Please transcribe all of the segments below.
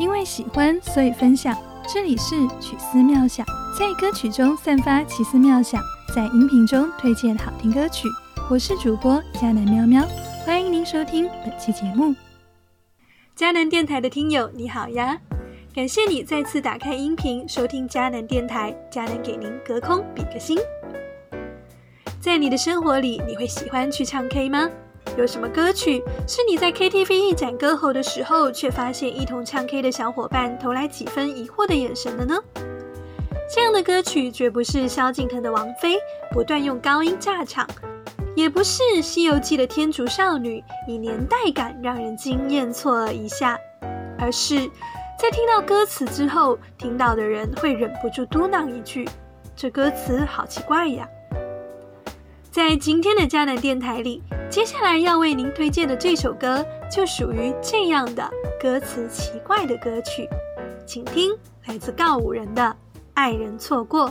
因为喜欢，所以分享。这里是曲思妙想，在歌曲中散发奇思妙想，在音频中推荐好听歌曲。我是主播佳南喵喵，欢迎您收听本期节目。佳南电台的听友你好呀，感谢你再次打开音频收听佳南电台，佳南给您隔空比个心。在你的生活里，你会喜欢去唱 K 吗？有什么歌曲是你在 KTV 一展歌喉的时候，却发现一同唱 K 的小伙伴投来几分疑惑的眼神的呢？这样的歌曲绝不是萧敬腾的《王妃》不断用高音炸场，也不是《西游记》的天竺少女以年代感让人惊艳错愕一下，而是在听到歌词之后，听到的人会忍不住嘟囔一句：“这歌词好奇怪呀！”在今天的迦南电台里。接下来要为您推荐的这首歌，就属于这样的歌词奇怪的歌曲，请听来自告五人的《爱人错过》。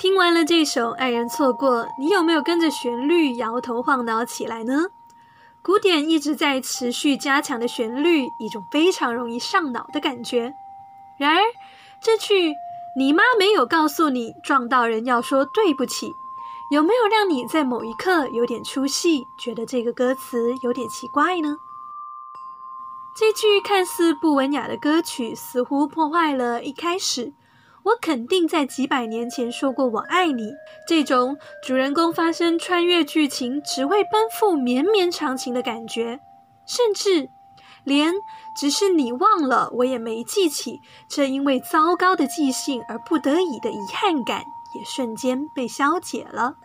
听完了这首《爱人错过》，你有没有跟着旋律摇头晃脑起来呢？鼓点一直在持续加强的旋律，一种非常容易上脑的感觉。然而，这句“你妈没有告诉你撞到人要说对不起”，有没有让你在某一刻有点出戏，觉得这个歌词有点奇怪呢？这句看似不文雅的歌曲，似乎破坏了一开始。我肯定在几百年前说过“我爱你”这种主人公发生穿越剧情，只为奔赴绵绵长情的感觉，甚至连只是你忘了，我也没记起，这因为糟糕的记性而不得已的遗憾感，也瞬间被消解了。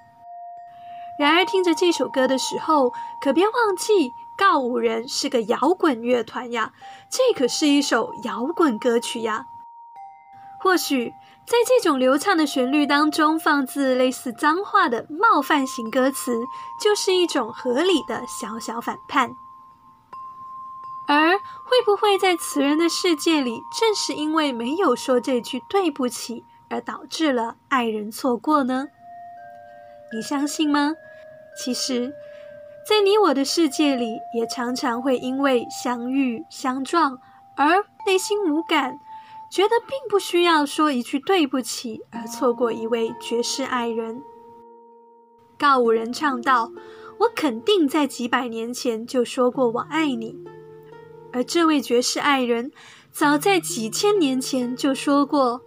然而，听着这首歌的时候，可别忘记告五人是个摇滚乐团呀，这可是一首摇滚歌曲呀。或许在这种流畅的旋律当中，放置类似脏话的冒犯型歌词，就是一种合理的小小反叛。而会不会在词人的世界里，正是因为没有说这句对不起，而导致了爱人错过呢？你相信吗？其实，在你我的世界里，也常常会因为相遇相撞而内心无感。觉得并不需要说一句对不起而错过一位绝世爱人。告五人唱道：“我肯定在几百年前就说过我爱你。”而这位绝世爱人早在几千年前就说过：“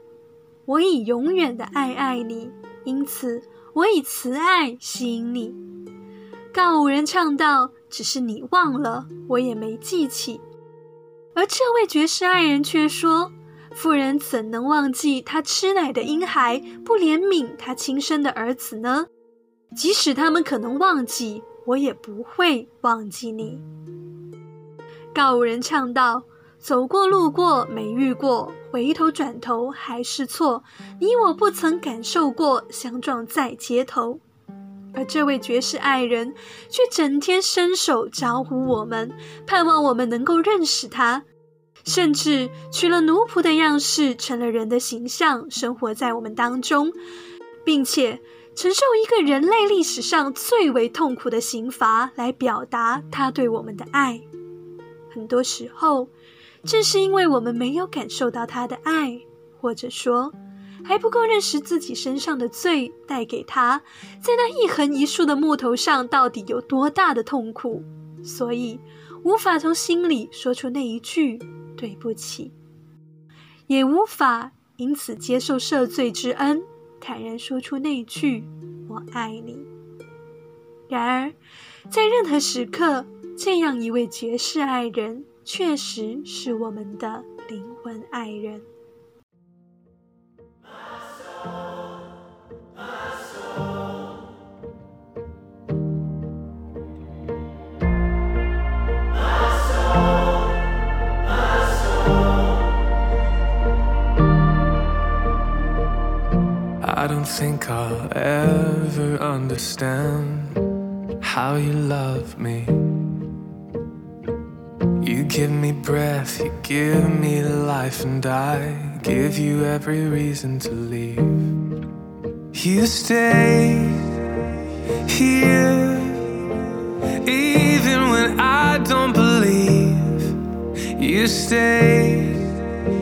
我以永远的爱爱你，因此我以慈爱吸引你。”告五人唱道：“只是你忘了，我也没记起。”而这位绝世爱人却说。妇人怎能忘记她吃奶的婴孩，不怜悯她亲生的儿子呢？即使他们可能忘记，我也不会忘记你。告人唱道：“走过路过没遇过，回头转头还是错。你我不曾感受过相撞在街头，而这位绝世爱人却整天伸手招呼我们，盼望我们能够认识他。”甚至取了奴仆的样式，成了人的形象，生活在我们当中，并且承受一个人类历史上最为痛苦的刑罚，来表达他对我们的爱。很多时候，正是因为我们没有感受到他的爱，或者说还不够认识自己身上的罪带给他在那一横一竖的木头上到底有多大的痛苦，所以无法从心里说出那一句。对不起，也无法因此接受赦罪之恩，坦然说出那句“我爱你”。然而，在任何时刻，这样一位绝世爱人，确实是我们的灵魂爱人。Think I'll ever understand how you love me. You give me breath, you give me life, and I give you every reason to leave. You stay here, even when I don't believe. You stay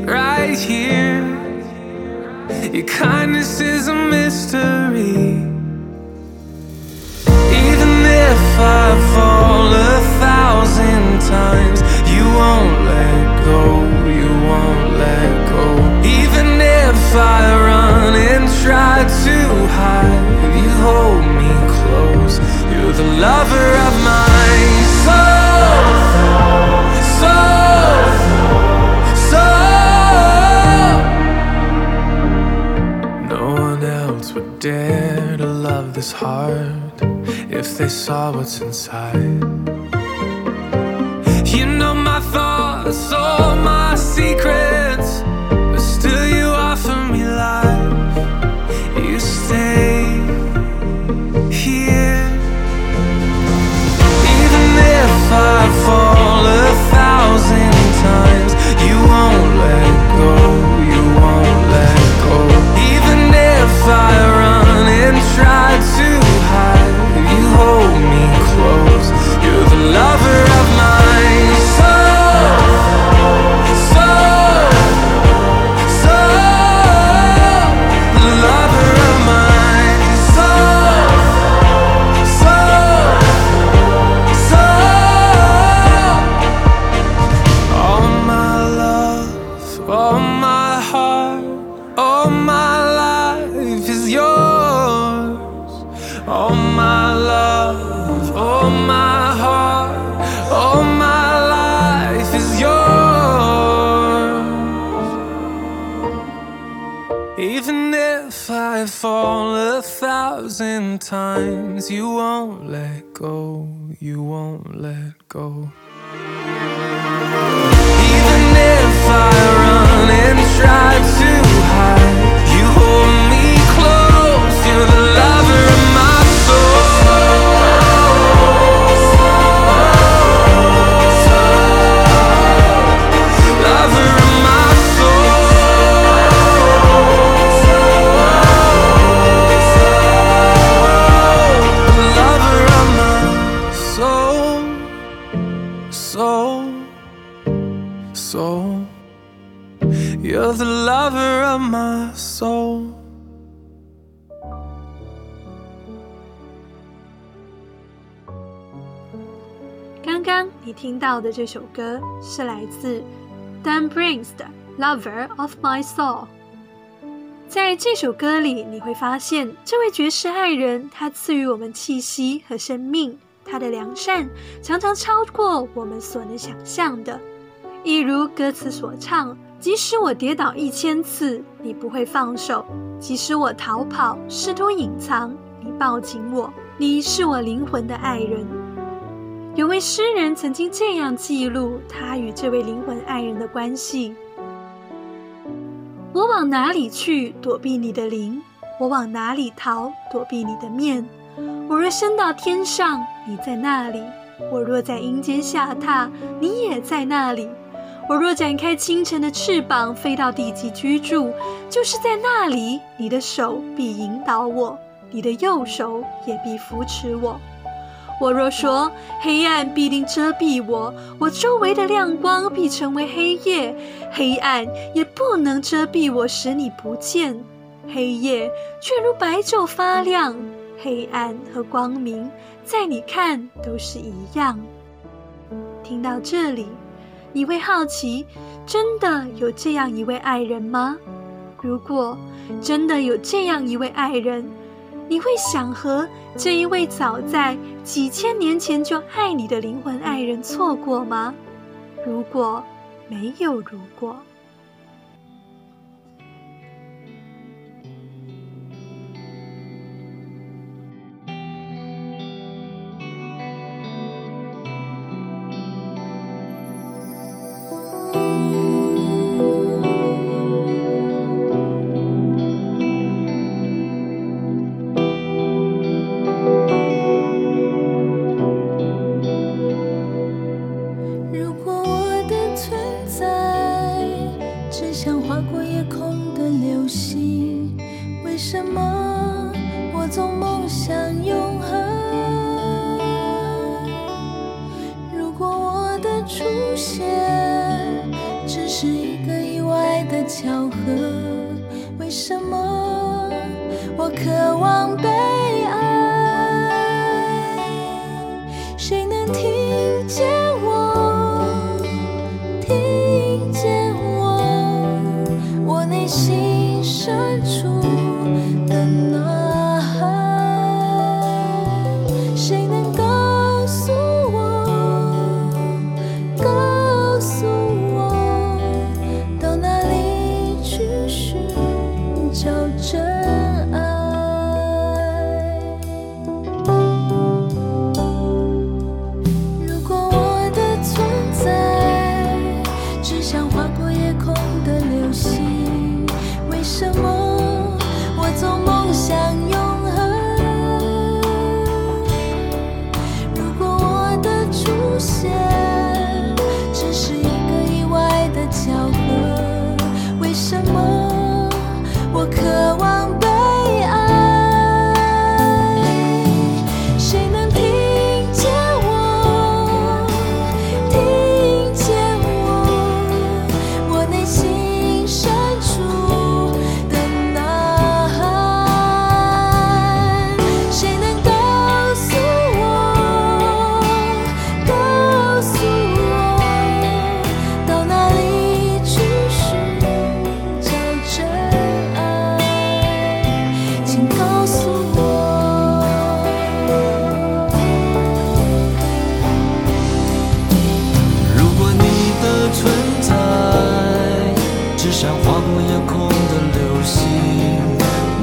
right here your kindness is a mystery. Even if I fall a thousand times, hard if they saw what's inside. 刚你听到的这首歌是来自 Dan Brings 的《Lover of My Soul》。在这首歌里，你会发现这位绝世爱人，他赐予我们气息和生命，他的良善常常超过我们所能想象的。一如歌词所唱：“即使我跌倒一千次，你不会放手；即使我逃跑，试图隐藏，你抱紧我。你是我灵魂的爱人。”有位诗人曾经这样记录他与这位灵魂爱人的关系：我往哪里去躲避你的灵？我往哪里逃躲避你的面？我若升到天上，你在那里；我若在阴间下榻，你也在那里。我若展开清晨的翅膀，飞到地极居住，就是在那里，你的手必引导我，你的右手也必扶持我。我若说黑暗必定遮蔽我，我周围的亮光必成为黑夜，黑暗也不能遮蔽我，使你不见。黑夜却如白昼发亮，黑暗和光明在你看都是一样。听到这里，你会好奇，真的有这样一位爱人吗？如果真的有这样一位爱人，你会想和这一位早在几千年前就爱你的灵魂爱人错过吗？如果没有如果。的巧合，为什么？我渴望被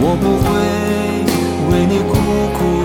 我不会为你苦苦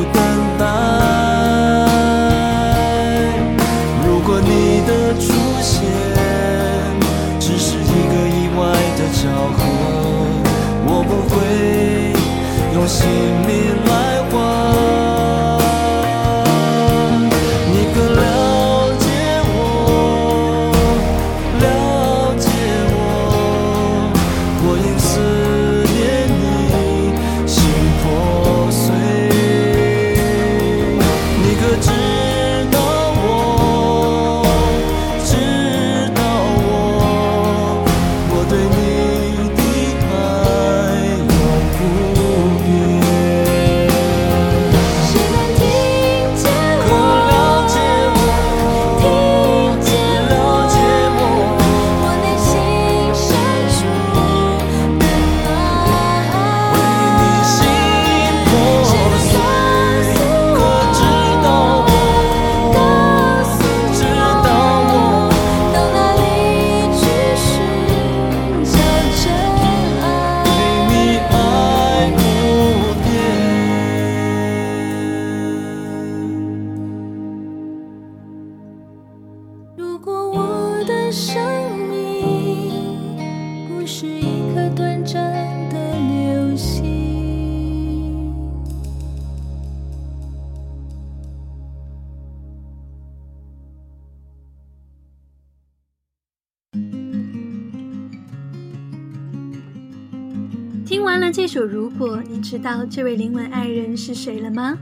听完了这首《如果》，你知道这位灵魂爱人是谁了吗？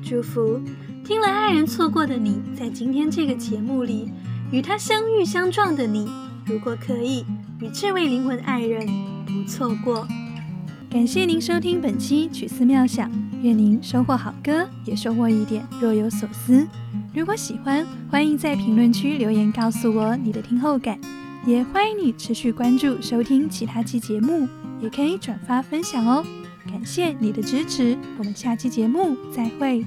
祝福听了爱人错过的你，在今天这个节目里与他相遇相撞的你，如果可以与这位灵魂爱人不错过。感谢您收听本期曲思妙想，愿您收获好歌，也收获一点若有所思。如果喜欢，欢迎在评论区留言告诉我你的听后感，也欢迎你持续关注收听其他期节目，也可以转发分享哦。感谢你的支持，我们下期节目再会。